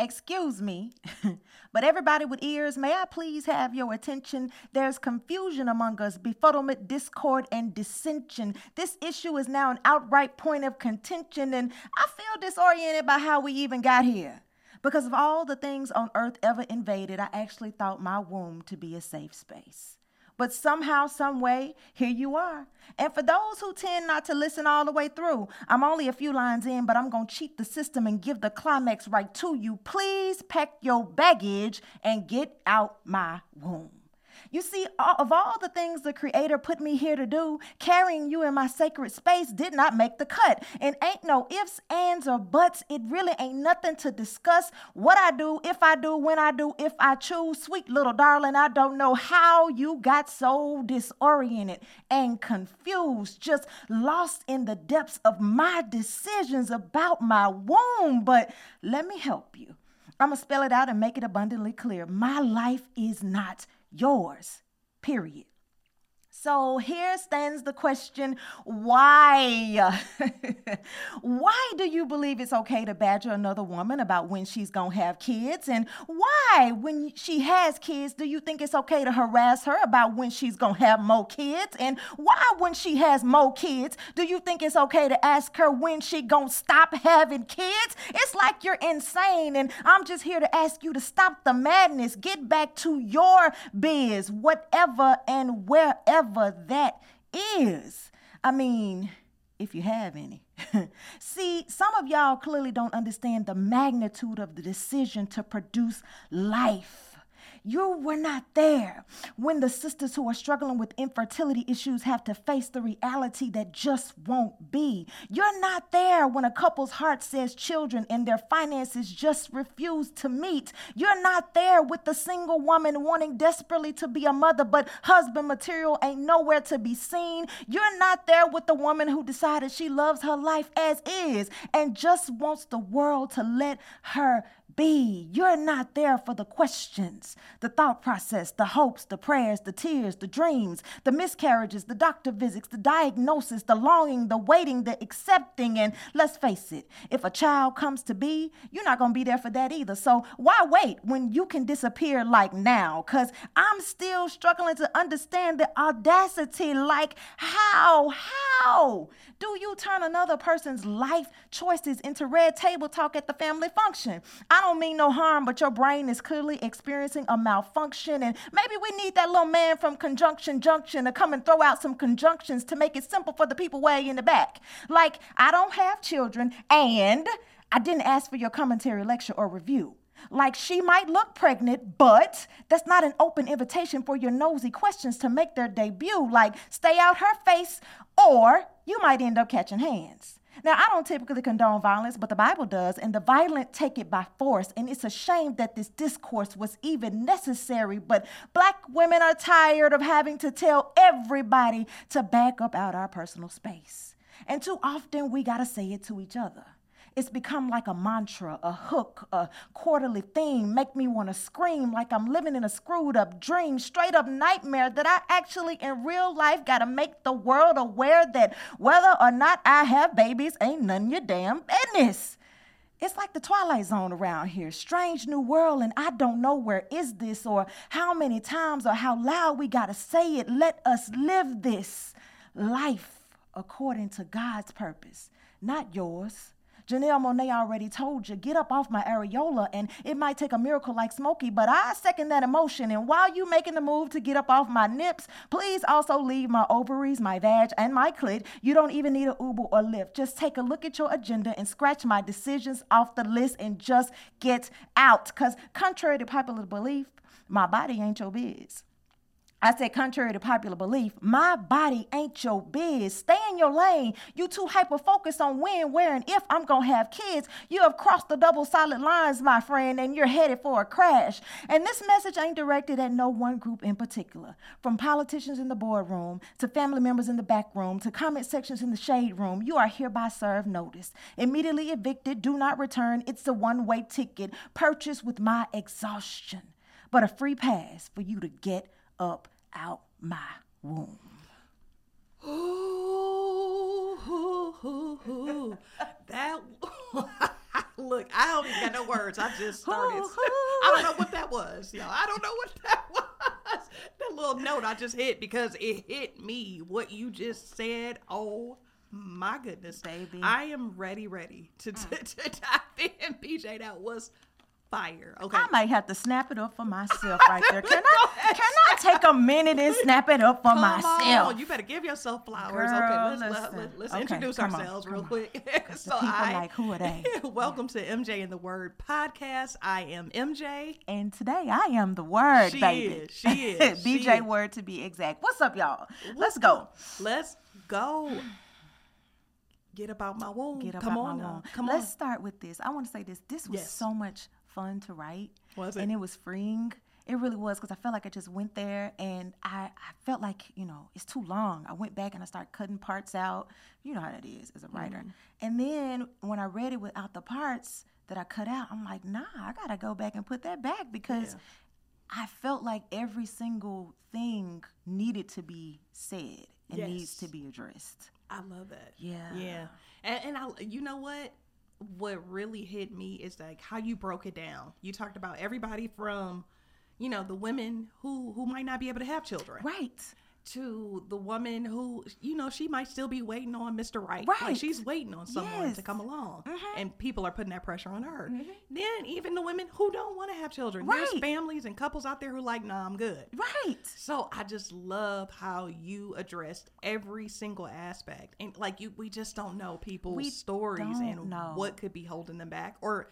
Excuse me, but everybody with ears, may I please have your attention? There's confusion among us, befuddlement, discord, and dissension. This issue is now an outright point of contention, and I feel disoriented by how we even got here. Because of all the things on earth ever invaded, I actually thought my womb to be a safe space. But somehow, some way, here you are. And for those who tend not to listen all the way through, I'm only a few lines in, but I'm going to cheat the system and give the climax right to you. Please pack your baggage and get out my womb. You see, of all the things the Creator put me here to do, carrying you in my sacred space did not make the cut. And ain't no ifs, ands, or buts. It really ain't nothing to discuss. What I do, if I do, when I do, if I choose. Sweet little darling, I don't know how you got so disoriented and confused, just lost in the depths of my decisions about my womb. But let me help you. I'm going to spell it out and make it abundantly clear. My life is not yours, period. So here stands the question why? why do you believe it's okay to badger another woman about when she's going to have kids? And why, when she has kids, do you think it's okay to harass her about when she's going to have more kids? And why, when she has more kids, do you think it's okay to ask her when she going to stop having kids? It's like you're insane. And I'm just here to ask you to stop the madness. Get back to your biz, whatever and wherever whatever that is. I mean, if you have any. See, some of y'all clearly don't understand the magnitude of the decision to produce life. You were not there when the sisters who are struggling with infertility issues have to face the reality that just won't be. You're not there when a couple's heart says children and their finances just refuse to meet. You're not there with the single woman wanting desperately to be a mother, but husband material ain't nowhere to be seen. You're not there with the woman who decided she loves her life as is and just wants the world to let her be. You're not there for the questions, the thought process, the hopes, the prayers, the tears, the dreams, the miscarriages, the doctor visits, the diagnosis, the longing, the waiting, the accepting. And let's face it, if a child comes to be, you're not going to be there for that either. So why wait when you can disappear like now? Because I'm still struggling to understand the audacity. Like, how, how do you turn another person's life choices into red table talk at the family function? I don't don't mean no harm, but your brain is clearly experiencing a malfunction. And maybe we need that little man from Conjunction Junction to come and throw out some conjunctions to make it simple for the people way in the back. Like, I don't have children, and I didn't ask for your commentary, lecture, or review. Like she might look pregnant, but that's not an open invitation for your nosy questions to make their debut. Like, stay out her face, or you might end up catching hands. Now, I don't typically condone violence, but the Bible does, and the violent take it by force. And it's a shame that this discourse was even necessary. But black women are tired of having to tell everybody to back up out our personal space. And too often we got to say it to each other. It's become like a mantra, a hook, a quarterly theme, make me want to scream like I'm living in a screwed up dream, straight up nightmare that I actually in real life got to make the world aware that whether or not I have babies ain't none your damn business. It's like the twilight zone around here. Strange new world, and I don't know where is this or how many times or how loud we got to say it. Let us live this life according to God's purpose, not yours. Janelle Monáe already told you, get up off my areola, and it might take a miracle like Smokey, but I second that emotion. And while you making the move to get up off my nips, please also leave my ovaries, my vag, and my clit. You don't even need a Uber or Lyft. Just take a look at your agenda and scratch my decisions off the list and just get out. Because contrary to popular belief, my body ain't your biz. I said, contrary to popular belief, my body ain't your biz. Stay in your lane. You too hyper focused on when, where, and if I'm gonna have kids. You have crossed the double solid lines, my friend, and you're headed for a crash. And this message ain't directed at no one group in particular. From politicians in the boardroom to family members in the back room to comment sections in the shade room, you are hereby served notice. Immediately evicted, do not return. It's a one way ticket purchased with my exhaustion, but a free pass for you to get up out my womb. Ooh, ooh, ooh, ooh. that Look, I don't even got no words. I just started. I don't know what that was, y'all. I don't know what that was. That little note I just hit because it hit me. What you just said. Oh my goodness, Baby. I am ready, ready to, to, to dive in. BJ, that was fire. Okay. I might have to snap it up for myself right there. Can I can I take a minute and snap it up for Come myself? on, you better give yourself flowers. Girl, okay, let's, listen. let, us Okay, introduce come on, ourselves real quick. the people like, who are they? welcome to MJ and the Word podcast. I am MJ. And today I am the word, She baby. is, she is, she BJ is. word to be exact. What's up, y'all? Let's go. Let's go. Get about my womb. Get up Come on my womb. Come Let's on. start with this. I want to say this. This was Yes. so much fun to write. Was it? And it was freeing. It really was because I felt like I just went there and I, I felt like, you know, it's too long. I went back and I started cutting parts out. You know how that is as a writer. Mm-hmm. And then when I read it without the parts that I cut out, I'm like, nah, I got to go back and put that back because Yeah. I felt like every single thing needed to be said and needs to be addressed. I love that. Yeah. Yeah. And, and I, you know what? What really hit me is like how you broke it down. You talked about everybody from, you know, the women who who might not be able to have children, Right. To the woman who, you know, she might still be waiting on Mr. Right. Like Right. she's waiting on someone to come along, Mhm. and people are putting that pressure on her. Then even the women who don't want to have children. There's families and couples out there who like, nah, I'm good. Right. So I just love how you addressed every single aspect, and like you, we just don't know people's We stories and know. what could be holding them back, or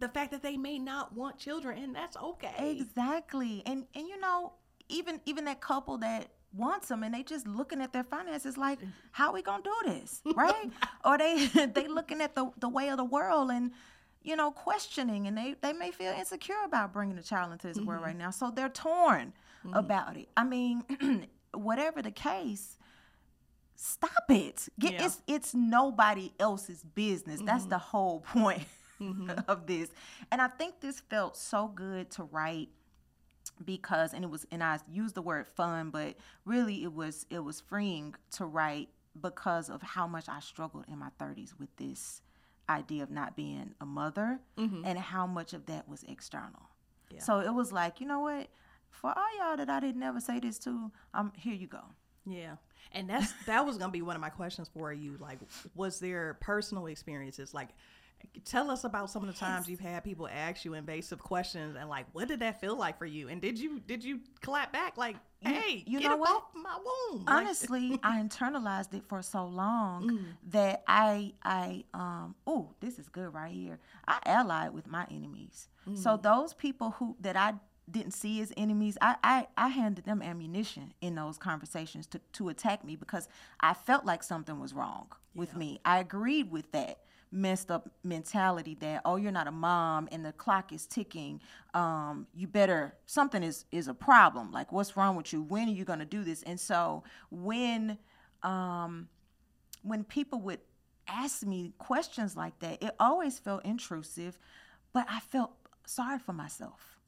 the fact that they may not want children, and that's okay. Exactly. And and you know, even even that couple that wants them and they just looking at their finances like, mm. how we gonna do this? Right? or they they looking at the, the way of the world and you know, questioning and they, they may feel insecure about bringing a child into this world mm-hmm. right now. So they're torn mm-hmm. about it. I mean, whatever the case, stop it. Get Yeah. it's it's nobody else's business. That's mm-hmm. the whole point of this. And I think this felt so good to write because and it was and I used the word fun, but really it was it was freeing to write because of how much I struggled in my 30s with this idea of not being a mother and how much of that was external. Yeah. So it was like, you know what? For all y'all that I didn't never say this to, um, here you go. Yeah. And that's that was gonna be one of my questions for you. Like, was there personal experiences? Like, tell us about some of the times you've had people ask you invasive questions, and like, what did that feel like for you? And did you did you clap back like, hey, you get know what? off my womb? Honestly i internalized it for so long Mm. that i i um oh this is good right here i allied with my enemies Mm. so those people who that i didn't see as enemies I, I i handed them ammunition in those conversations to to attack me because i felt like something was wrong with me i agreed with that messed up mentality that oh you're not a mom and the clock is ticking um you better something is is a problem. Like what's wrong with you? When are you going to do this? And so when um when people would ask me questions like that it always felt intrusive but i felt sorry for myself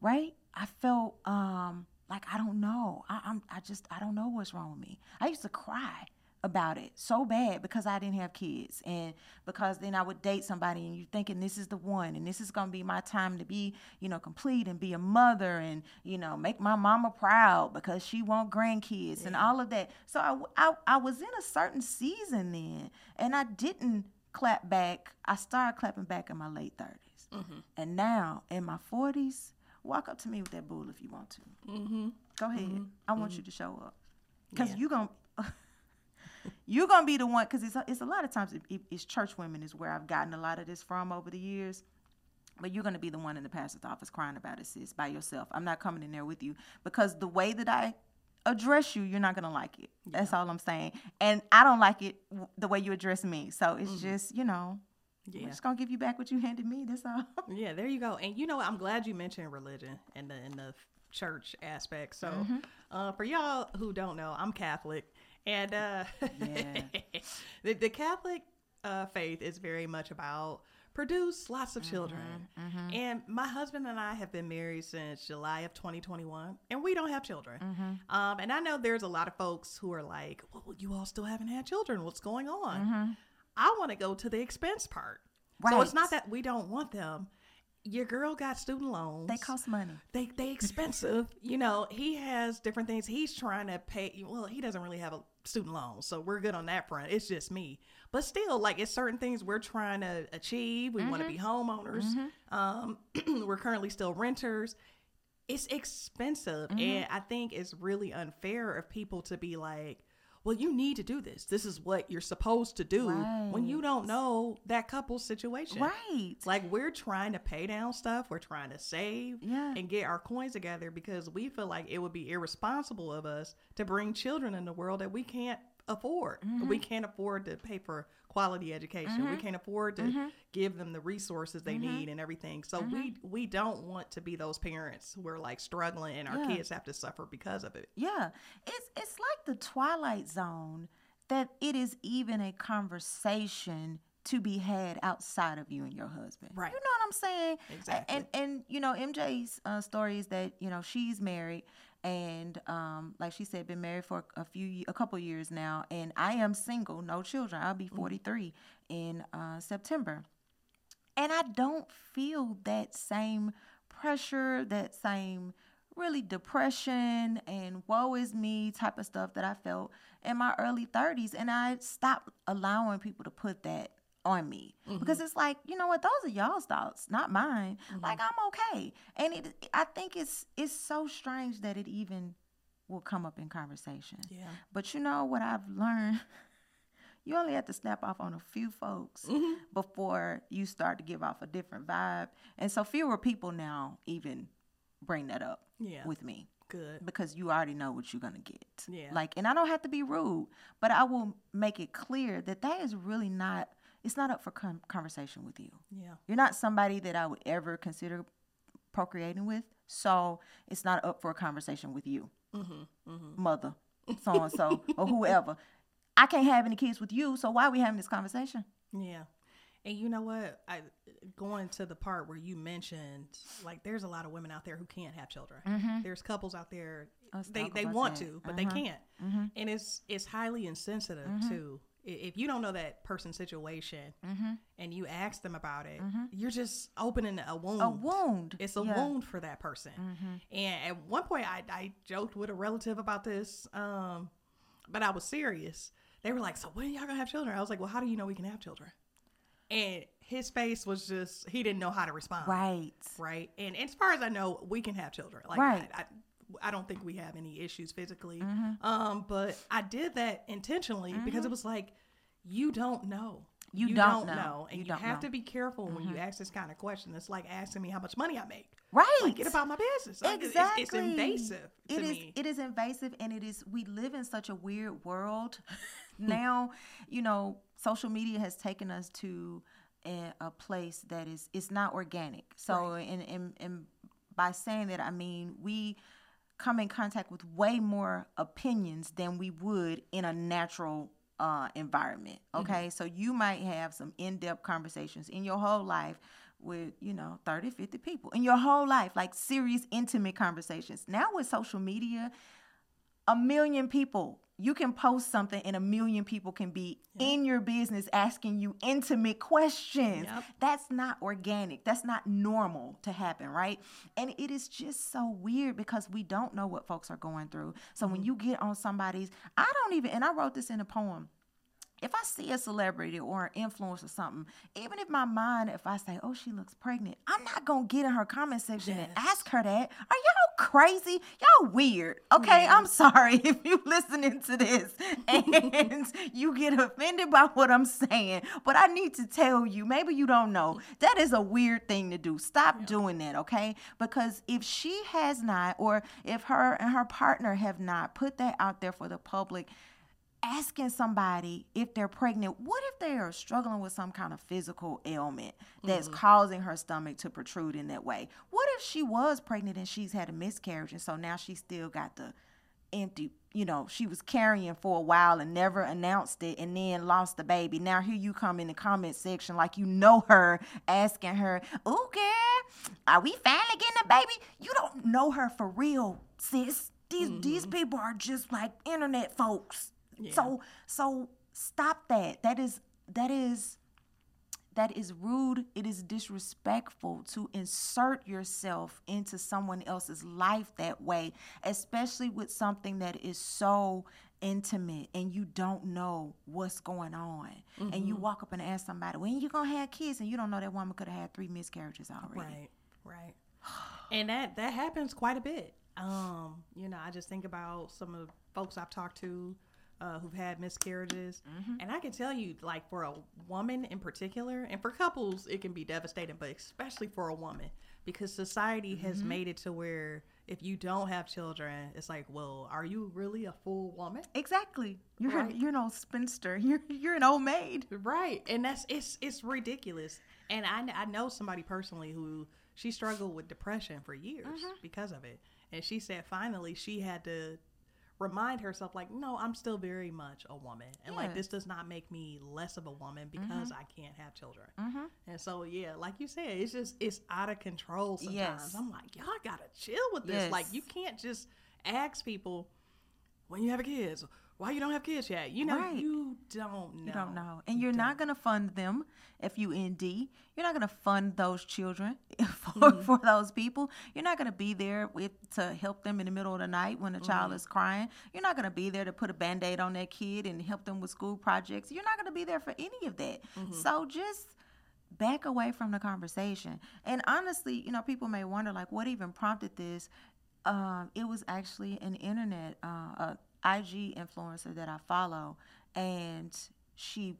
right? I felt um like i don't know. I, i'm i just i don't know what's wrong with me. I used to cry about it so bad because I didn't have kids and because then I would date somebody and you're thinking this is the one and this is going to be my time to be, you know, complete and be a mother and, you know, make my mama proud because she want grandkids and all of that. So I I was in a certain season then and I didn't clap back. I started clapping back in my late 30s. Mm-hmm. And now in my 40s, walk up to me with that bull if you want to. Mm-hmm. Go ahead. Mm-hmm. I want you mm-hmm. to show up. Because Yeah. you going to you're gonna be the one because it's a, it's a lot of times it, it- it's church women is where I've gotten a lot of this from over the years. But you're gonna be the one in the pastor's office crying about it, sis, by yourself. I'm not coming in there with you because the way that I address you, you're not gonna like it. That's all I'm saying. And I don't like it w- the way you address me. So it's just you know, Yeah. I'm just gonna give you back what you handed me. That's all. Yeah, there you go. And you know. I'm glad you mentioned religion and the and the church aspect. So, Mm-hmm. uh, for y'all who don't know, I'm Catholic, and uh, Yeah. the the Catholic uh, faith is very much about produce lots of children. Mm-hmm, And my husband and I have been married since July of 2021, and we don't have children. Mm-hmm. Um, and I know there's a lot of folks who are like, "Well, you all still haven't had children. What's going on?" Mm-hmm. I want to go to the expense part. So it's not that we don't want them. Your girl got student loans. They cost money. they they expensive. you know, he has different things he's trying to pay. Well, he doesn't really have a student loan, so we're good on that front. It's just me. But still, like it's certain things we're trying to achieve. We want to mm-hmm. be homeowners. Mm-hmm. Um, we're currently still renters. It's expensive, mm-hmm. and I think it's really unfair of people to be like, "Well, you need to do this. This is what you're supposed to do." When you don't know that couple's situation, Right. like we're trying to pay down stuff, we're trying to save Yeah. and get our coins together because we feel like it would be irresponsible of us to bring children in the world that we can't afford. Mm-hmm. We can't afford to pay for quality education. We can't afford to Mm-hmm. give them the resources they need and everything. So we we don't want to be those parents who are like struggling and our Yeah. kids have to suffer because of it. Yeah, it's it's like the twilight zone that it is even a conversation to be had outside of you and your husband. Right. You know what I'm saying? Exactly. And and you know MJ's uh, story is that you know she's married and um like she said been married for a few a couple years now and I am single, no children. I'll be mm-hmm. 43 in uh September. And I don't feel that same pressure, that same really depression and woe is me type of stuff that I felt in my early 30s. And I stopped allowing people to put that on me mm-hmm. because it's like, you know what, those are y'all's thoughts, not mine. Mm-hmm. Like I'm okay. And it I think it's it's so strange that it even will come up in conversation. Yeah. But you know what I've learned? You only have to snap off on a few folks mm-hmm. before you start to give off a different vibe. And so fewer people now even bring that up Yeah. with me Good. because you already know what you're going to get. Yeah. Like, and I don't have to be rude, but I will make it clear that that is really not, it's not up for con- conversation with you. Yeah. You're not somebody that I would ever consider procreating with. So it's not up for a conversation with you, Mm-hmm, mother, mm-hmm. so and so, or whoever. I can't have any kids with you. So why are we having this conversation? Yeah. And you know what? I going to the part where you mentioned like there's a lot of women out there who can't have children. Mm-hmm. There's couples out there Let's they they want that. to, but they can't. And it's it's highly insensitive too. I- If you don't know that person's situation mm-hmm. and you ask them about it, mm-hmm. you're just opening a wound. A wound. It's a Yeah. wound for that person. Mm-hmm. And at one point, I, I joked with a relative about this, um, but I was serious. They were like, "So when are y'all gonna have children?" I was like, "Well, how do you know we can have children?" And his face was just he didn't know how to respond. Right. Right. And as far as I know, we can have children. Like Right. I, I, I don't think we have any issues physically. Mm-hmm. Um, but I did that intentionally because it was like you don't know. You don't know. And You you, don't have know. Mm-hmm. to be careful when you ask this kind of question. It's like asking me how much money I make. Right. Like, get about my business. Like, it's- exactly. It's, invasive to It is. me. It is invasive, and it is. We live in such a weird world now. You know, social media has taken us to a, a place that is. It's not organic. So, and and and by saying that, I mean we come in contact with way more opinions than we would in a natural uh, environment. Okay, so you might have some in-depth conversations in your whole life with you know 30 50 people in your whole life like serious intimate conversations now with social media a million people you can post something and a million people can be in your business asking you intimate questions. Yep. that's not organic. That's not normal to happen right? And it is just so weird because we don't know what folks are going through. So when mm-hmm. you get on somebody's i don't even and i wrote this in a poem. If I see a celebrity or an influencer or something, even if my mind, if I say, oh, she looks pregnant, I'm not going to get in her comment section and ask her that. Are crazy? Y'all weird. Okay, I'm sorry if you listening to this and you get offended by what I'm saying, but I need to tell you, maybe you don't know, that is a weird thing to do. Stop doing that, okay? Because if she has not, or if her and her partner have not put that out there for the public, asking somebody if they're pregnant, what if they are struggling with some kind of physical ailment that's mm-hmm. causing her stomach to protrude in that way? What if she was pregnant and she's had a miscarriage and so now she still got the empty, you know, she was carrying for a while and never announced it and then lost the baby. Now here you come in the comment section like you know her, asking her, "Oh girl, are we finally getting a baby?" You don't know her for real, sis. These these mm-hmm. people are just like internet folks. So so stop that. That is that is that is rude. It is disrespectful to insert yourself into someone else's life that way, especially with something that is so intimate and you don't know what's going on. Mm-hmm. And you mm-hmm. walk up and ask somebody, when you gonna have kids and you don't know that woman could have had three miscarriages already. Right, right. and that that happens quite a bit. Um, you know, I just think about some of the folks I've talked to uh, who've had miscarriages. Mm-hmm. And I can tell you, like, for a woman in particular, and for couples, it can be devastating, but especially for a woman, because society mm-hmm. has made it to where if you don't have children, it's like, well, are you really a full woman? Exactly. You're right? you're no spinster. You're you're an old maid. Right. And that's it's it's ridiculous. And I I know somebody personally who she struggled with depression for years mm-hmm. because of it. And she said finally she had to remind herself like no i'm still very much a woman and yeah. like this does not make me less of a woman because mm-hmm. i can't have children mm-hmm. and so yeah like you said it's just it's out of control sometimes yes. i'm like y'all gotta chill with this yes. like you can't just ask people when you have a kids why you don't have kids yet? You know, right. you don't know. You don't know. And you're not going to fund them if you ND. You're not going to fund those children for, mm-hmm. for those people. You're not going to be there with to help them in the middle of the night when a mm-hmm. child is crying. You're not going to be there to put a band-aid on that kid and help them with school projects. You're not going to be there for any of that. Mm-hmm. So just back away from the conversation. And honestly, you know, people may wonder like what even prompted this. Um, it was actually an internet uh, IG influencer that I follow, and she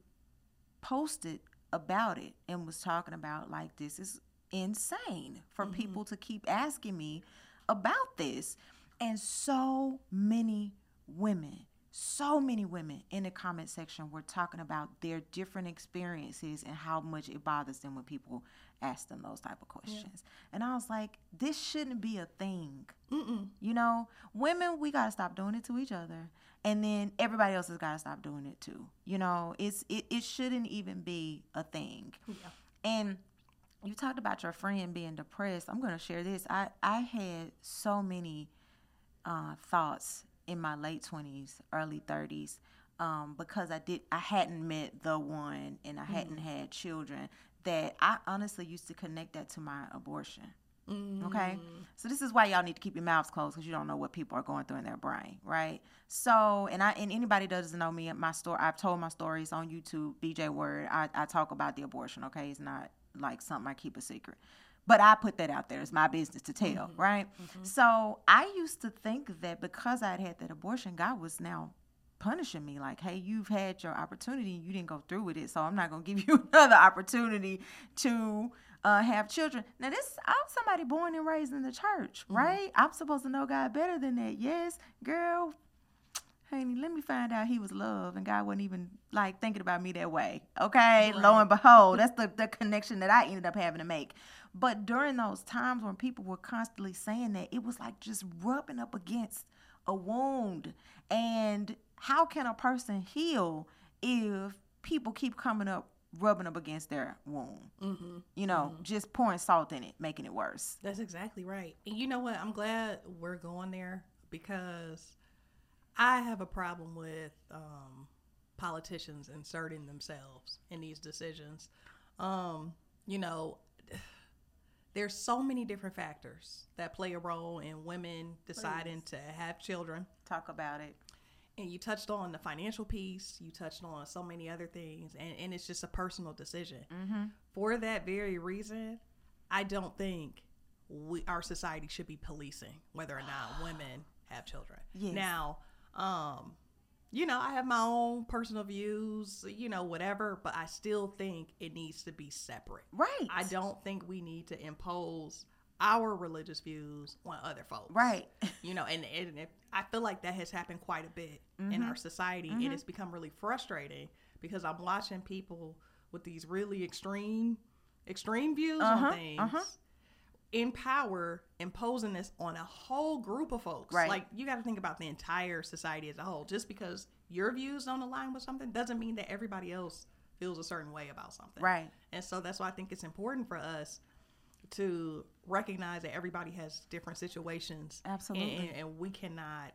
posted about it and was talking about like this is insane for mm-hmm. people to keep asking me about this. And so many women, so many women in the comment section were talking about their different experiences and how much it bothers them when people ask them those type of questions. Yeah. And I was like, this shouldn't be a thing. Mm-mm. You know, women, we gotta stop doing it to each other, and then everybody else has gotta stop doing it too. You know, it's it, it shouldn't even be a thing. Yeah. And you talked about your friend being depressed. I'm gonna share this. I I had so many uh, thoughts in my late 20s, early 30s. Um, because I did I hadn't met the one and I hadn't mm. had children that I honestly used to connect that to my abortion. Mm. Okay, so this is why y'all need to keep your mouths closed because you don't know what people are going through in their brain, right? So, and I and anybody doesn't know me, my story, I've told my stories on YouTube, BJ Word. I, I talk about the abortion. Okay, it's not like something I keep a secret, but I put that out there. It's my business to tell, mm-hmm. right? Mm-hmm. So I used to think that because I'd had that abortion, God was now punishing me like hey you've had your opportunity you didn't go through with it so i'm not going to give you another opportunity to uh, have children. Now this i'm somebody born and raised in the church mm-hmm. right? I'm supposed to know god better than that. Yes girl honey let me find out he was love and god wasn't even like thinking about me that way okay? Right. lo and behold that's the, the connection that i ended up having to make. But during those times when people were constantly saying that it was like just rubbing up against a wound. And how can a person heal if people keep coming up rubbing up against their wound? Mm-hmm. you know mm-hmm. just pouring salt in it making it worse. That's exactly right. And you know what? I'm glad we're going there because i have a problem with um, politicians inserting themselves in these decisions. Um, you know there's so many different factors that play a role in women deciding Please. to have children. Talk about it and you touched on the financial piece you touched on so many other things and, and it's just a personal decision mm-hmm. for that very reason i don't think we our society should be policing whether or not women have children yes. now um you know i have my own personal views you know whatever but i still think it needs to be separate right i don't think we need to impose our religious views on other folks. Right. You know, and, and I feel like that has happened quite a bit mm-hmm. in our society. Mm-hmm. And it's become really frustrating because I'm watching people with these really extreme, extreme views uh-huh. on things. Uh-huh. In power, imposing this on a whole group of folks. Right. Like you got to think about the entire society as a whole. Just because your views don't align with something doesn't mean that everybody else feels a certain way about something. Right. And so that's why I think it's important for us to recognize that everybody has different situations. Absolutely. And, and we cannot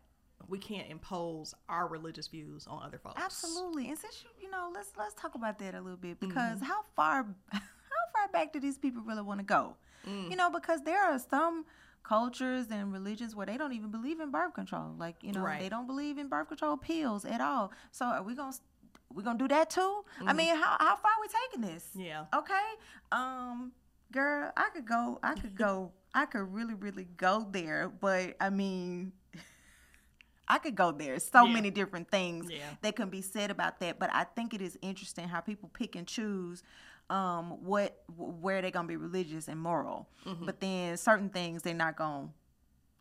we can't impose our religious views on other folks. Absolutely. And since you, you know, let's let's talk about that a little bit because mm-hmm. how far how far back do these people really want to go? Mm. You know, because there are some cultures and religions where they don't even believe in birth control. Like, you know, right. they don't believe in birth control pills at all. So are we going to we're gonna do that too? Mm-hmm. I mean, how how far are we taking this? Yeah. Okay. Um, girl, I could go. I could go. I could really, really go there. But I mean, I could go there. So yeah. many different things yeah. that can be said about that. But I think it is interesting how people pick and choose um, what where they're gonna be religious and moral. Mm-hmm. But then certain things they're not gonna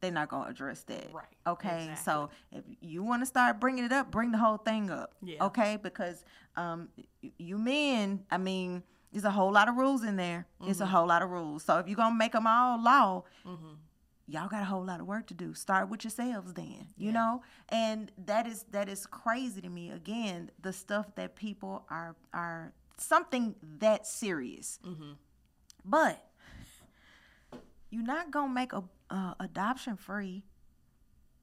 they're not gonna address that. Right. Okay. Exactly. So if you want to start bringing it up, bring the whole thing up. Yeah. Okay. Because um, you men, I mean, there's a whole lot of rules in there. Mm-hmm. It's a mm-hmm. whole lot of rules. So if you're gonna make them all law. Mm-hmm y'all got a whole lot of work to do start with yourselves then you yeah. know and that is that is crazy to me again the stuff that people are are something that serious mm-hmm. but you're not gonna make a uh, adoption free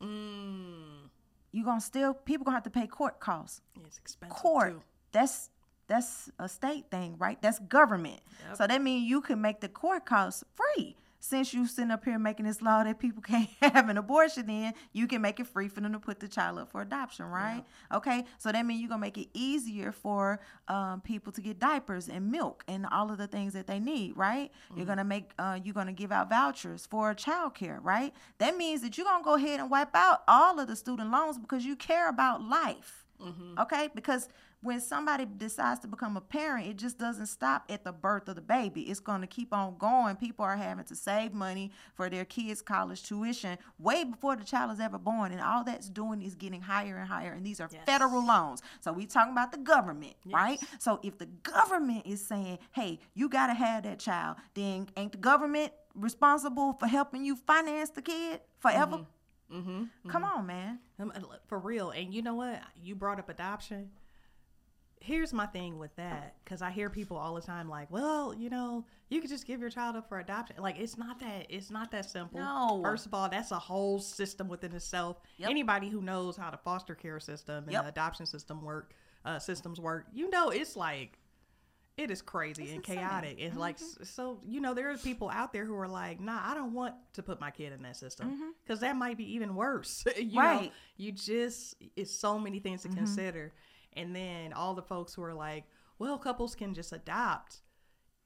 mm. you're gonna still people gonna have to pay court costs it's expensive court too. that's that's a state thing right that's government yep. so that means you can make the court costs free since you sitting up here making this law that people can't have an abortion in, you can make it free for them to put the child up for adoption, right? Okay, so that means you're gonna make it easier for um, people to get diapers and milk and all of the things that they need, right? Mm-hmm. You're gonna make uh, you're gonna give out vouchers for childcare, right? That means that you're gonna go ahead and wipe out all of the student loans because you care about life. Mm-hmm. Okay, because when somebody decides to become a parent, it just doesn't stop at the birth of the baby. It's going to keep on going. People are having to save money for their kids' college tuition way before the child is ever born. And all that's doing is getting higher and higher. And these are yes. federal loans. So we talking about the government, yes. right? So if the government is saying, hey, you got to have that child, then ain't the government responsible for helping you finance the kid forever? Mm-hmm. Mm-hmm. Come mm-hmm. on, man. Um, for real. And you know what? You brought up adoption here's my thing with that because I hear people all the time like, well, you know, you could just give your child up for adoption. Like it's not that it's not that simple. No. First of all, that's a whole system within itself. Yep. Anybody who knows how the foster care system and yep. the adoption system work, uh, systems work, you know, it's like it is crazy it's and chaotic. It's mm-hmm. like so you know there are people out there who are like, nah, I don't want to put my kid in that system because mm-hmm. that might be even worse. you right. know, you just it's so many things to mm-hmm. consider and then all the folks who are like, well, couples can just adopt.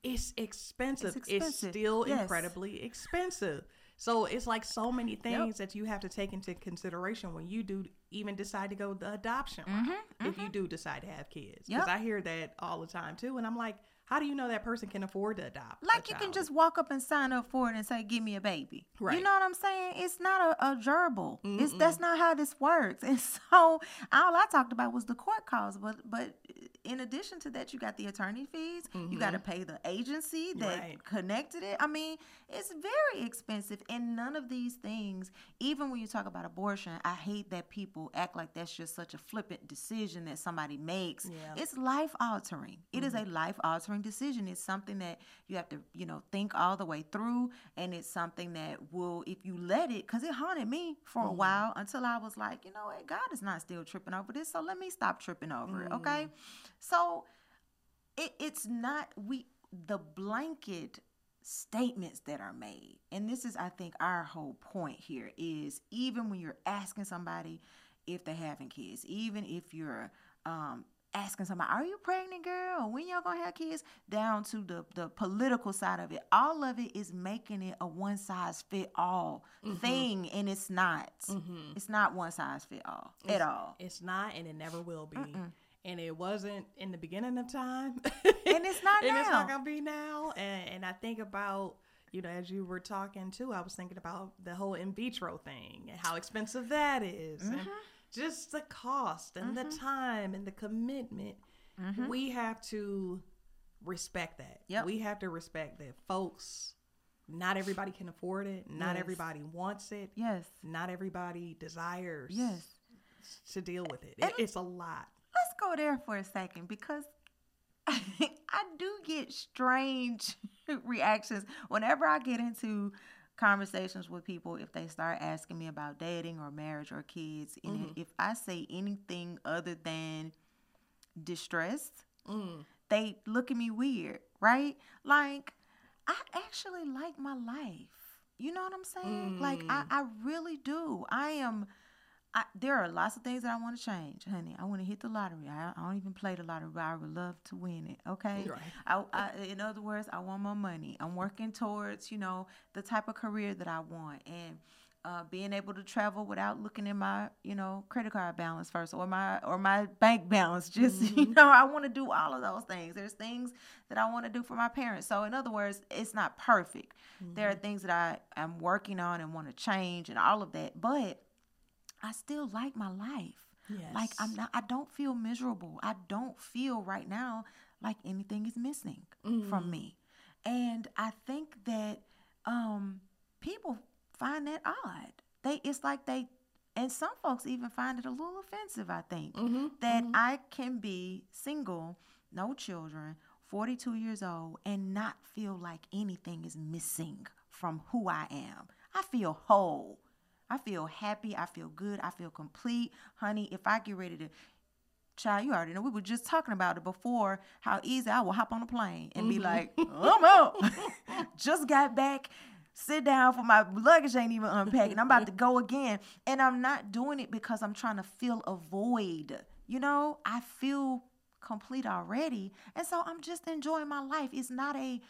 It's expensive. It's, expensive. it's still yes. incredibly expensive. So it's like so many things yep. that you have to take into consideration when you do even decide to go the adoption route. Mm-hmm, if mm-hmm. you do decide to have kids, because yep. I hear that all the time too, and I'm like, how do you know that person can afford to adopt? Like you can just walk up and sign up for it and say, "Give me a baby." Right. You know what I'm saying? It's not a, a gerbil. Mm-mm. It's that's not how this works. And so all I talked about was the court calls, but but in addition to that, you got the attorney fees. Mm-hmm. You got to pay the agency that right. connected it. I mean, it's very expensive, and none of these things. Even when you talk about abortion, I hate that people act like that's just such a flippant decision that somebody makes. Yeah. It's life altering. It mm-hmm. is a life altering decision. It's something that you have to, you know, think all the way through, and it's something that will, if you let it, because it haunted me for mm-hmm. a while until I was like, you know what, God is not still tripping over this, so let me stop tripping over it, okay? Mm-hmm. So it, it's not we the blanket statements that are made. And this is I think our whole point here is even when you're asking somebody if they're having kids, even if you're um, asking somebody, "Are you pregnant, girl? When y'all gonna have kids?" Down to the the political side of it, all of it is making it a one size fit all mm-hmm. thing, and it's not. Mm-hmm. It's not one size fit all it's, at all. It's not, and it never will be. Mm-mm and it wasn't in the beginning of time and it's not and now. it's not gonna be now and, and i think about you know as you were talking too i was thinking about the whole in vitro thing and how expensive that is mm-hmm. and just the cost and mm-hmm. the time and the commitment mm-hmm. we have to respect that yep. we have to respect that folks not everybody can afford it not yes. everybody wants it yes not everybody desires yes to deal with it, it it's a lot let's go there for a second because I do get strange reactions whenever I get into conversations with people if they start asking me about dating or marriage or kids. And Mm-hmm. if I say anything other than distressed, Mm. they look at me weird, right? Like, I actually like my life. You know what I'm saying? Like, I, Mm. I really do. I am. I, there are lots of things that I want to change, honey. I want to hit the lottery. I, I don't even play the lottery, but I would love to win it. Okay. Right. I, I, in other words, I want more money. I'm working towards, you know, the type of career that I want, and uh, being able to travel without looking at my, you know, credit card balance first or my or my bank balance. Just you know, I want to do all of those things. There's things that I want to do for my parents. So in other words, it's not perfect. There are things that I am working on and want to change and all of that, but I still like my life. Like I'm not I don't feel miserable. I don't feel right now like anything is missing from mm-hmm. me. And I think that um people find that odd. They it's like they and some folks even find it a little offensive, I think. Mm-hmm, that mm-hmm. I can be single, no children, 42 years old and not feel like anything is missing from who I am. I feel whole. I feel happy. I feel good. I feel complete. Honey, if I get ready to, child, you already know, we were just talking about it before how easy I will hop on a plane and be mm-hmm. like, I'm out. just got back. Sit down for my luggage ain't even unpacked and I'm about to go again. And I'm not doing it because I'm trying to fill a void. You know, I feel complete already. And so I'm just enjoying my life. It's not a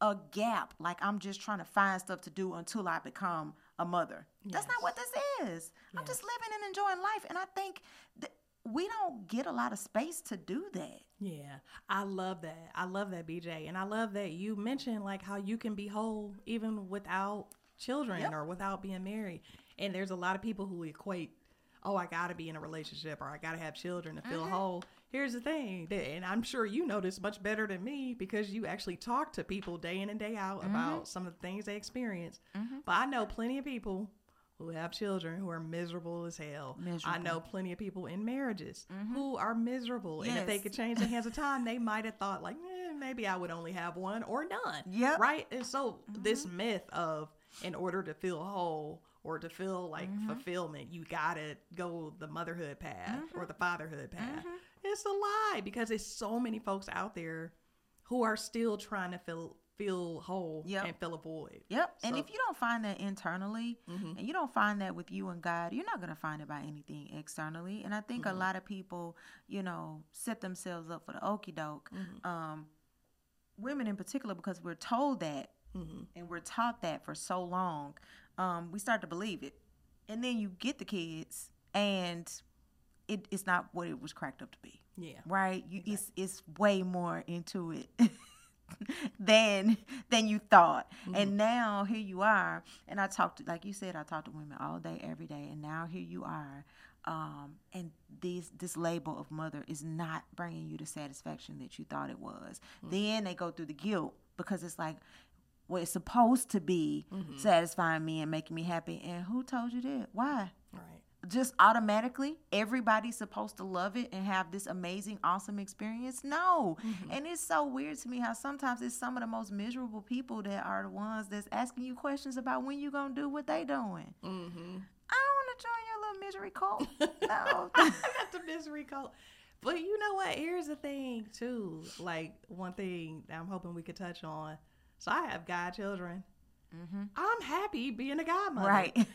a gap like I'm just trying to find stuff to do until I become a mother. That's not what this is. I'm just living and enjoying life and I think that we don't get a lot of space to do that. Yeah, I love that. I love that, BJ. And I love that you mentioned like how you can be whole even without children Yep. or without being married. And there's a lot of people who equate, oh, I got to be in a relationship or I got to have children to feel mm-hmm. whole. Here's the thing, that- and I'm sure you know this much better than me because you actually talk to people day in and day out mm-hmm. about some of the things they experience. Mm-hmm. But I know plenty of people who have children who are miserable as hell. I know plenty of people in marriages mm-hmm. who are miserable. And if they could change the hands of time, they might have thought like, eh, maybe I would only have one or none. Yeah. Right. And so this myth of in order to feel whole or to feel like fulfillment, you gotta go the motherhood path or the fatherhood path. It's a lie because there's so many folks out there who are still trying to feel feel whole Yep. and fill a void. Yep. And if you don't find that internally and you don't find that with you and God, you're not going to find it by anything externally. And I think a lot of people, you know, set themselves up for the okey doke. Um, women in particular, because we're told that and we're taught that for so long, um, we start to believe it. And then you get the kids and it, it's not what it was cracked up to be Yeah. right? You, it's it's way more into it than than you thought. And mm-hmm. now here you are, and I talked to like you said, I talked to women all day, every day, and now here you are, um, and this this label of mother is not bringing you the satisfaction that you thought it was. Mm-hmm. Then they go through the guilt because it's like. Well, it's supposed to be mm-hmm. satisfying me and making me happy. And who told you that? Why? Right. Just automatically everybody's supposed to love it and have this amazing awesome experience no and it's so weird to me how sometimes it's some of the most miserable people that are the ones that's asking you questions about when you gonna do what they doing Mm-hmm. i don't want to join your little misery cult no I got the misery cult. But you know what? Here's the thing too. Like one thing that I'm hoping we could touch on. So I have godchildren. I'm happy being a godmother. right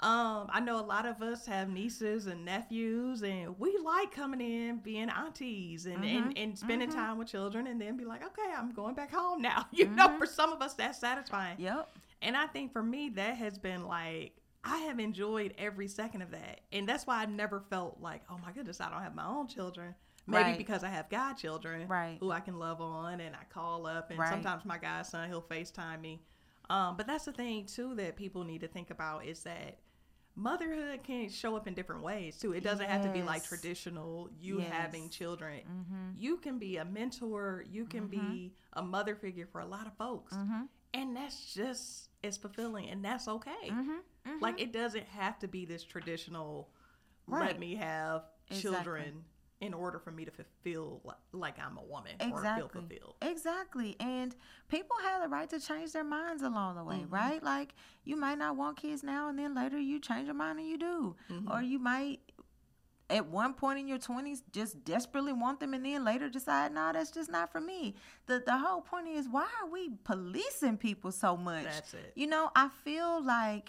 Um, I know a lot of us have nieces and nephews, and we like coming in, being aunties, and and, and spending time with children, and then be like, okay, I'm going back home now. You know, for some of us, that's satisfying. yep And I think for me, that has been like, I have enjoyed every second of that. And that's why I never felt like, oh my goodness, I don't have my own children. Maybe Right. because I have godchildren Right. who I can love on and I call up. And Right. sometimes my godson, he'll FaceTime me. Um, but that's the thing, too, that people need to think about is that motherhood can show up in different ways, too. It doesn't have to be like traditional, you Yes. having children. Mm-hmm. You can be a mentor, you can be mm-hmm. a mother figure for a lot of folks. Mm-hmm. And that's just as fulfilling, and that's okay. Like it doesn't have to be this traditional. Let me have Exactly. children in order for me to feel like I'm a woman or feel fulfilled. Exactly. And people have the right to change their minds along the way, Mm-hmm. right? Like you might not want kids now and then later you change your mind and you do. Mm-hmm. Or you might at one point in your 20s just desperately want them and then later decide no that's just not for me the the whole point is why are we policing people so much That's it. you know i feel like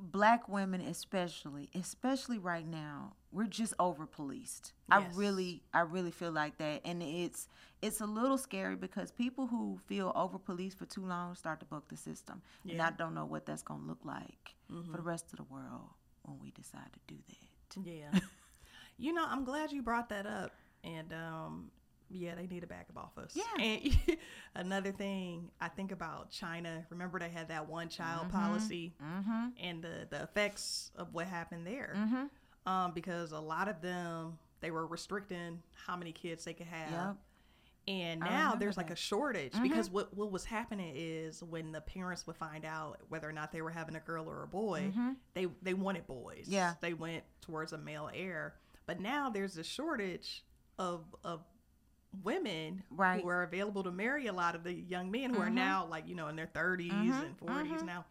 black women especially especially right now we're just over policed i really i really feel like that. And it's it's a little scary because people who feel over policed for too long start to buck the system. And i don't know what that's going to look like for the rest of the world when we decide to do that. Yeah. you know, I'm glad you brought that up. And um, yeah, they need a back up off us. Yeah. And another thing, I think about China. Remember they had that one child policy mm-hmm and the, the effects of what happened there. mm-hmm Um, because a lot of them they were restricting how many kids they could have. Yep. And now there's like a shortage because what what was happening is when the parents would find out whether or not they were having a girl or a boy, they they wanted boys. Yeah. They went towards a male heir. But now there's a shortage of of women Right. who are available to marry a lot of the young men who are mm-hmm. now like, you know, in their 30s mm-hmm. and 40s mm-hmm. now.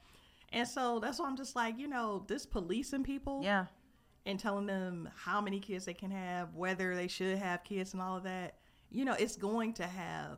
And so that's why I'm just like, you know, this policing people yeah and telling them how many kids they can have, whether they should have kids and all of that, you know, it's going to have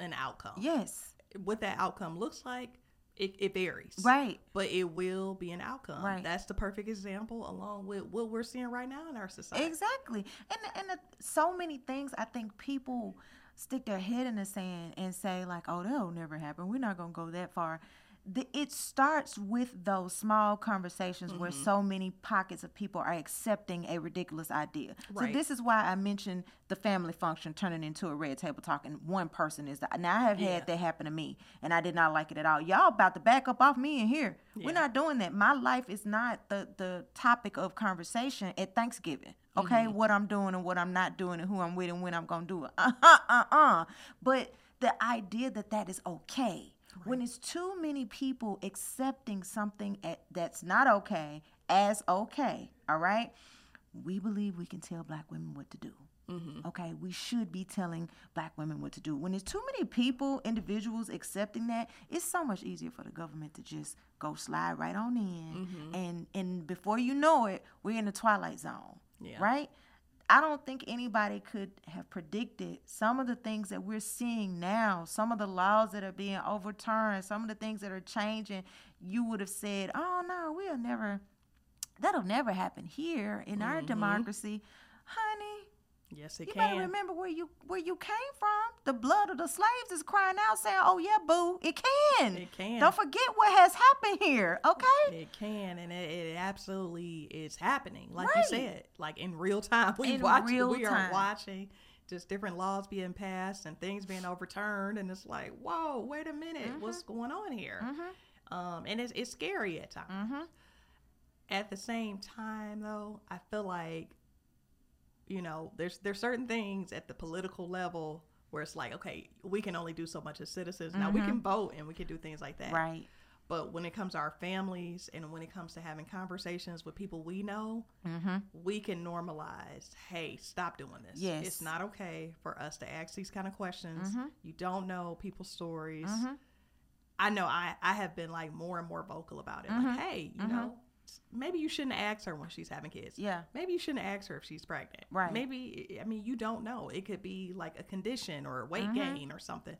an outcome. yes What that outcome looks like, it, it varies. right But it will be an outcome. Right. That's the perfect example, along with what we're seeing right now in our society. Exactly. And and uh, so many things I think people stick their head in the sand and say like, "Oh, that'll never happen. We're not going to go that far." The, it starts with those small conversations where Mm-hmm. so many pockets of people are accepting a ridiculous idea. Right. So this is why I mentioned the family function turning into a red table talk, and one person is the. Now I have Yeah. had that happen to me, and I did not like it at all. Y'all about to back up off me in here. We're not doing that. My life is not the the topic of conversation at Thanksgiving. Okay, what I'm doing and what I'm not doing and who I'm with and when I'm gonna do it. Uh uh uh uh. But the idea that that is okay when it's too many people accepting something at, that's not okay as okay. All right, we believe we can tell black women what to do. Mm-hmm. Okay, we should be telling black women what to do. When there's too many people, individuals accepting that, it's so much easier for the government to just go slide right on in, mm-hmm. and and before you know it, we're in the twilight zone. Yeah. Right. I don't think anybody could have predicted some of the things that we're seeing now, some of the laws that are being overturned, some of the things that are changing. You would have said, "Oh no, we'll never. That'll never happen here in our mm-hmm. democracy, honey." Yes, it You can. better remember where you where you came from. The blood of the slaves is crying out, saying, "Oh yeah, boo, it can. It can. Don't forget what has happened here, okay? It can, and it, it absolutely is happening. Like Right. you said, like in real time. We In watch. real we time. are watching just different laws being passed and things being overturned, and it's like, whoa, wait a minute, Mm-hmm. what's going on here? Um, and it's it's scary at times. Mm-hmm. At the same time, though, I feel like, you know, there's there's certain things at the political level where it's like, okay, we can only do so much as citizens. Now we can vote and we can do things like that. Mm-hmm. Right. But when it comes to our families and when it comes to having conversations with people we know, Mm-hmm. we can normalize, hey, stop doing this. Yes. It's not okay for us to ask these kind of questions. Mhm. You don't know people's stories. Mhm. I know I, I have been like more and more vocal about it. Like, hey, you know, maybe you shouldn't ask her when she's having kids. Yeah. Maybe you shouldn't ask her if she's pregnant. Right. Maybe, I mean, you don't know. It could be like a condition or a weight Mhm. gain or something.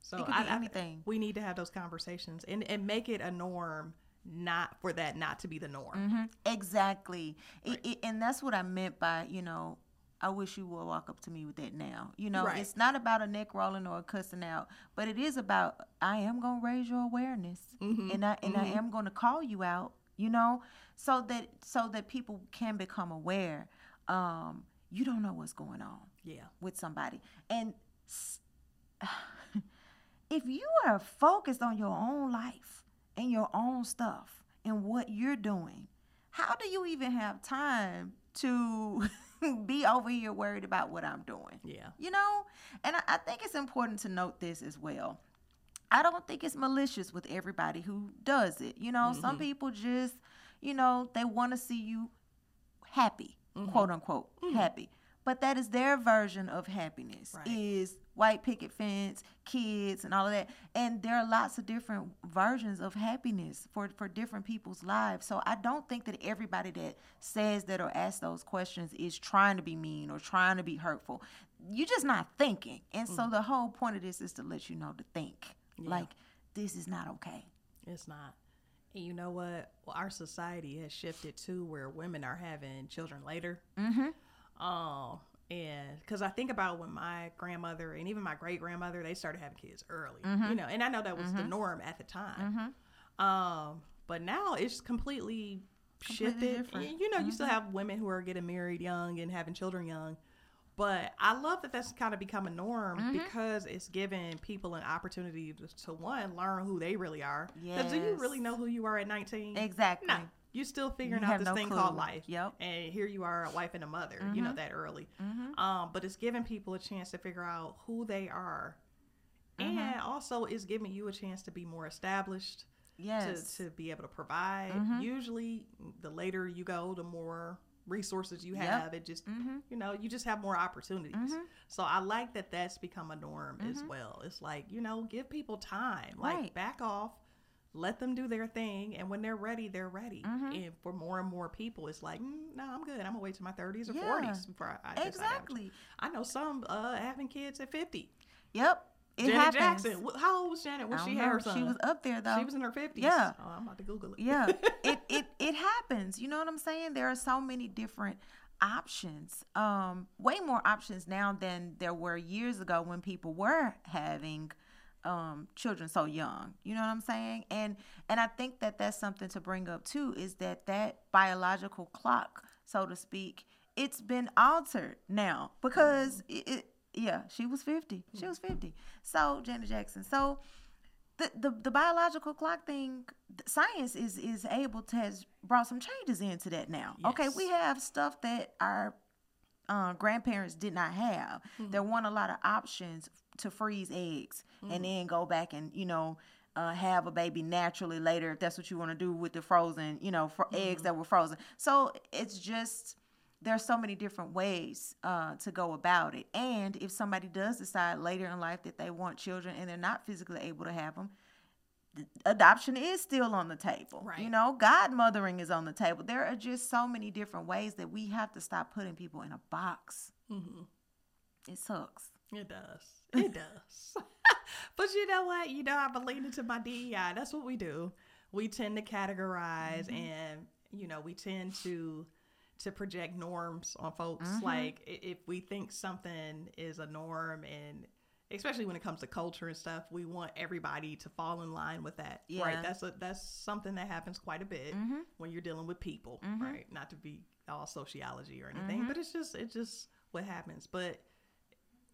So It I, be I- anything. we need to have those conversations and, and make it a norm, not for that not to be the norm. Mm-hmm. Exactly. Right. it, and that's what I meant by, you know, I wish you would walk up to me with that now. You know, Right. it's not about a neck rolling or a cussing out, but it is about I am gonna raise your awareness, Mhm, and I and I mhm. am gonna call you out. You know, so that so that people can become aware. Um, you don't know what's going on Yeah. with somebody, and s- if you are focused on your own life and your own stuff and what you're doing, how do you even have time to be over here worried about what I'm doing? Yeah. You know? And I, I think it's important to note this as well. I don't think it's malicious with everybody who does it. You know, some Mhm. people just, you know, they want to see you happy, Mhm. quote unquote, Mhm. happy. but that is their version of happiness Right. is white picket fence, kids, and all of that. And there are lots of different versions of happiness for for different people's lives. So I don't think that everybody that says that or asks those questions is trying to be mean or trying to be hurtful. You're just not thinking. And so the whole point of this is to let you know to think. Like this is not okay. It's not. And you know what? Well, our society has shifted too, where women are having children later. Mm-hmm. Um, and because I think about when my grandmother and even my great grandmother, they started having kids early. You know, and I know that was the norm at the time. Um, but now it's completely, shifted. different. You know, you still have women who are getting married young and having children young. But I love that that's kind of become a norm mm-hmm. because it's giving people an opportunity to, to one learn who they really are. Because do you really know who you are at nineteen? Exactly. No, you're still figuring You out this no thing clue. called life. Yep. And here you are, a wife and a mother. You know mm-hmm. that early. Mm-hmm. Um, but it's giving people a chance to figure out who they are, and also it's giving you a chance to be more established. Yes. To, to be able to provide. Usually, the later you go, the more resources you Yep. have. It just, you know, you just have more opportunities. So I like that that's become a norm as well. It's like, you know, give people time. Like, Right. back off, let them do their thing. And when they're ready, they're ready. And for more and more people, it's like, mm, no, I'm good. I'm going to wait till my 30s or Yeah. 40s before I, I decide to have Exactly. children." I know some uh, having kids at 50. Yep. It Janet happens. Jackson. How old was Janet when she had her son? She was up there though. She was in her 50s. Yeah. Oh, I'm about to Google it. yeah it, it happens you know what i'm saying? There are so many different options um way more options now than there were years ago when people were having um children so young you know what i'm saying? And and i think that that's something to bring up too is that that biological clock so to speak it's been altered now because it, it yeah she was 50 she was 50 so janet jackson so the, the, the biological clock thing science is is able to has brought some changes into that now. Okay we have stuff that our uh, grandparents did not have there weren't a lot of options to freeze eggs and then go back and you know uh, have a baby naturally later if that's what you want to do with the frozen you know for eggs that were frozen. So it's just there's so many different ways uh, to go about it. And if somebody does decide later in life that they want children and they're not physically able to have them, adoption is still on the table. Right. You know, godmothering is on the table. There are just so many different ways that we have to stop putting people in a box. Mm-hmm. It sucks. It does. It does. but you know what? You know, I believe into my DEI. That's what we do. We tend to categorize and, you know, we tend to to project norms on folks. Mm-hmm. Like if we think something is a norm and especially when it comes to culture and stuff, we want everybody to fall in line with that. Yeah. Right. That's a that's something that happens quite a bit mm-hmm. when you're dealing with people. Mm-hmm. Right. Not to be all sociology or anything, but it's just it's just what happens. But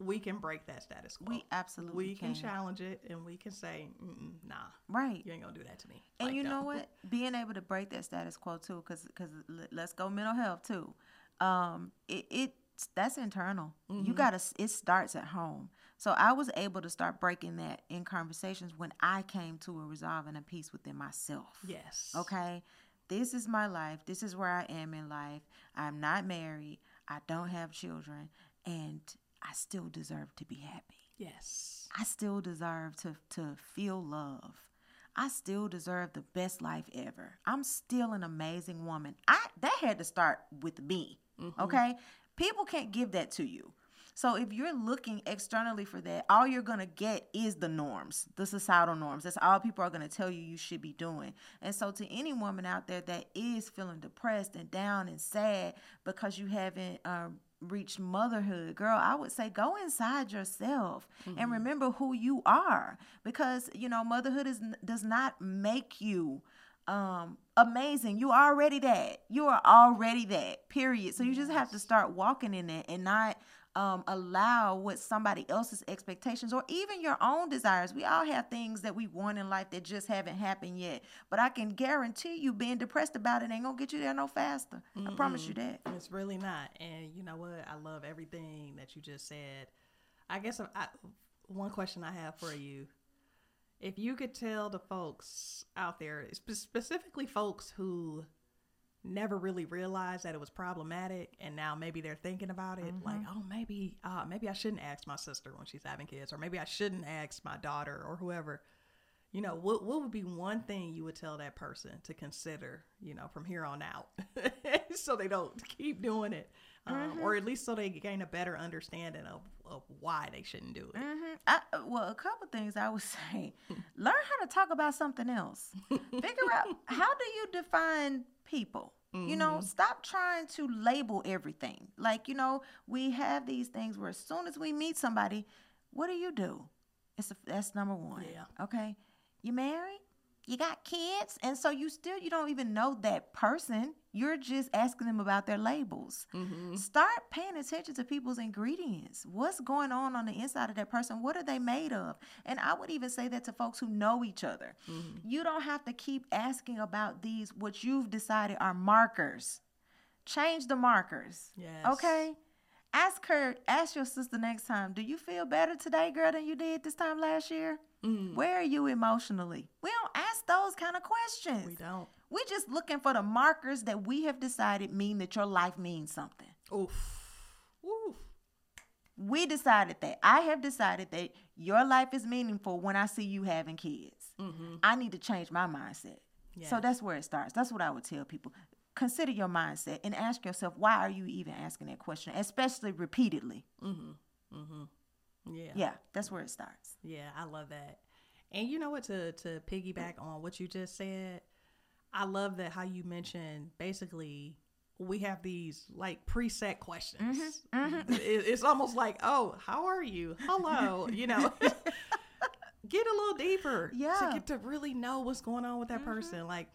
we can break that status quo. We absolutely we can can. challenge it and we can say, nah, Right. you ain't gonna do that to me. And Like, you know no. what? Being able to break that status quo too, because because let's go mental health too. Um, it, it that's internal. You gotta. It starts at home. So I was able to start breaking that in conversations when I came to a resolve and a peace within myself. Yes. Okay. This is my life. This is where I am in life. I'm not married. I don't have children, and I still deserve to be happy. Yes. I still deserve to to feel love. I still deserve the best life ever. I'm still an amazing woman. I that had to start with me. Okay? People can't give that to you. So if you're looking externally for that, all you're going to get is the norms, the societal norms. That's all people are going to tell you you should be doing. And so to any woman out there that is feeling depressed and down and sad because you haven't um, reached motherhood, girl, I would say go inside yourself and remember who you are because you know motherhood is does not make you um amazing. You are already that. You are already that. Period. So you just have to start walking in it and not um, allow what somebody else's expectations or even your own desires. We all have things that we want in life that just haven't happened yet. But I can guarantee you being depressed about it ain't gonna get you there no faster. I promise you that. It's really not. And you know what? I love everything that you just said. I guess I, I, one question I have for you. If you could tell the folks out there, spe- specifically folks who never really realized that it was problematic and now maybe they're thinking about it like oh maybe uh, maybe i shouldn't ask my sister when she's having kids or maybe i shouldn't ask my daughter or whoever. You know what what would be one thing you would tell that person to consider you know from here on out? So they don't keep doing it um, or at least so they gain a better understanding of, of why they shouldn't do it hmm I, well, a couple things I would say. Learn how to talk about something else. Figure out how do you define people. You know, stop trying to label everything. Like, you know, we have these things where as soon as we meet somebody, what do you do? It's a, that's number one. Yeah. Okay. You married? You got kids? And so you still you don't even know that person. You're just asking them about their labels. Mm-hmm. Start paying attention to people's ingredients. What's going on on the inside of that person? What are they made of? And I would even say that to folks who know each other. Mm-hmm. You don't have to keep asking about these what you've decided are markers. Change the markers. Yes. Okay? Ask her, ask your sister next time, do you feel better today, girl, than you did this time last year? Mm. Where are you emotionally? We don't ask those kind of questions. we don't We're just looking for the markers that we have decided mean that your life means something. oof oof We decided that. I have decided that your life is meaningful when I see you having kids. I need to change my mindset. So Mm-hmm. That's where it starts. That's what I would tell people. Consider your mindset and ask yourself, why are you even asking that question, especially repeatedly? Yeah Yeah, that's where it starts. Yeah, I love that. And you know what? To to piggyback on what you just said, I love that how you mentioned basically we have these like preset questions. Mm-hmm, It- it's almost like, oh, how are you? Hello, you know. get a little deeper Yeah. Mm-hmm. to get to really know what's going on with that person. Like,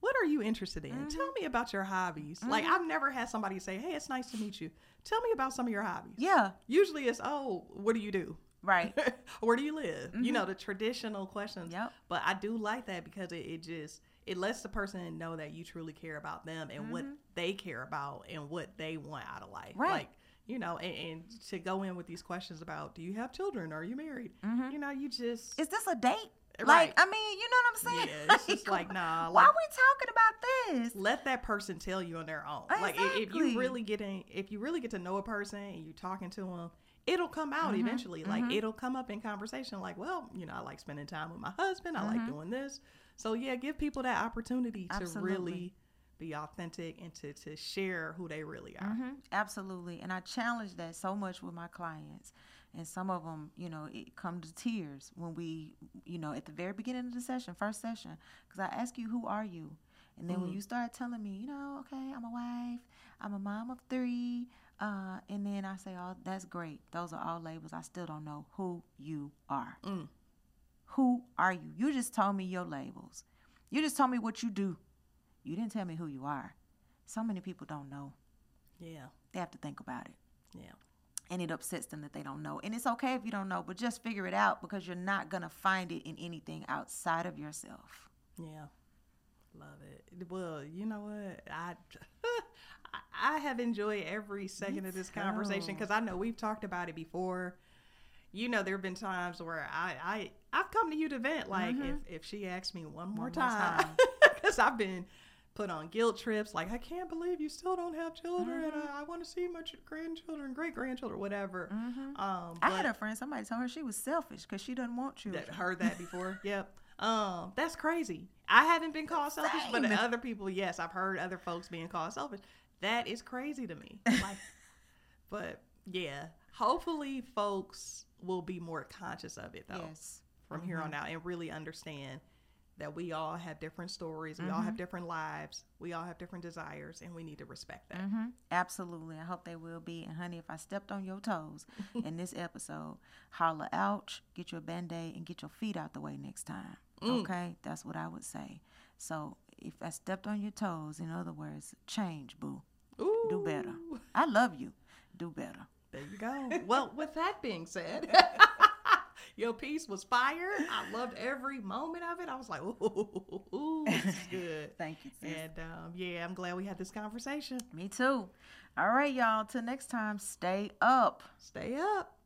what are you interested in? Mm-hmm. Tell me about your hobbies. Like, Mm-hmm. I've never had somebody say, "Hey, it's nice to meet you. Tell me about some of your hobbies." Yeah, Usually, it's, "Oh, what do you do?" right. where do you live you know mm-hmm. the traditional questions Yep. but i do like that because it, it just it lets the person know that you truly care about them and what mm-hmm. they care about and what they want out of life Right. like you know and, and to go in with these questions about do you have children are you married you know you just Is this a date? Right. Like, I mean, you know what I'm saying? yeah it's just like nah why are we talking about this? let that person tell you on their own. Like i- if you really get in, if you really get to know a person and you're talking to them, it'll come out Mm-hmm. eventually. Like it'll come up in conversation. Like, well, you know, I like spending time with my husband. I like doing this. So yeah, give people that opportunity to Mm-hmm. Absolutely. really be authentic and to to share who they really are. hmm Absolutely. And I challenge that so much with my clients. And some of them, you know, it come to tears when we, you know, at the very beginning of the session, first session, because I ask you, who are you? And then when you start telling me, you know, okay, I'm a wife, I'm a mom of three, uh, and then I say, oh, that's great. Those are all labels. I still don't know who you are. Who are you? You just told me your labels. You just told me what you do. You didn't tell me who you are. So many people don't know. Yeah, They have to think about it yeah, and it upsets them that they don't know. And it's okay if you don't know, but just figure it out because you're not going to find it in anything outside of yourself. yeah. Love it. Well, you know what? I I- have enjoyed every second of this conversation because I know we've talked about it before. You know, there have been times where I I I've come to you to vent. Like mm-hmm. if if she asks me one more time, time. because I've been put on guilt trips. Like I can't believe you still don't have children. and I, I want to see my ch- grandchildren, great grandchildren, whatever. Um, I had a friend, somebody told her she was selfish because she doesn't want children. that heard that before. yep. Um, that's crazy. I haven't been called selfish, but other people, yes, I've heard other folks being called selfish. That is crazy to me. Like, but yeah, hopefully, folks will be more conscious of it though yes. from here on out and really understand that we all have different stories, we all have different lives, we all have different desires, and we need to respect that. hmm Absolutely. I hope they will be. And honey, if I stepped on your toes in this episode, holla ouch, get your band aid, and get your feet out the way next time. Okay? That's what I would say. So if I stepped on your toes, in other words, change, boo. Ooh, Do better. I love you. Do better. There you go. well, with that being said, your piece was fire. I loved every moment of it. I was like, ooh, ooh this is good. Thank you, sis. And um, yeah, I'm glad we had this conversation. Me too. All right, y'all. Till next time, stay up. Stay up.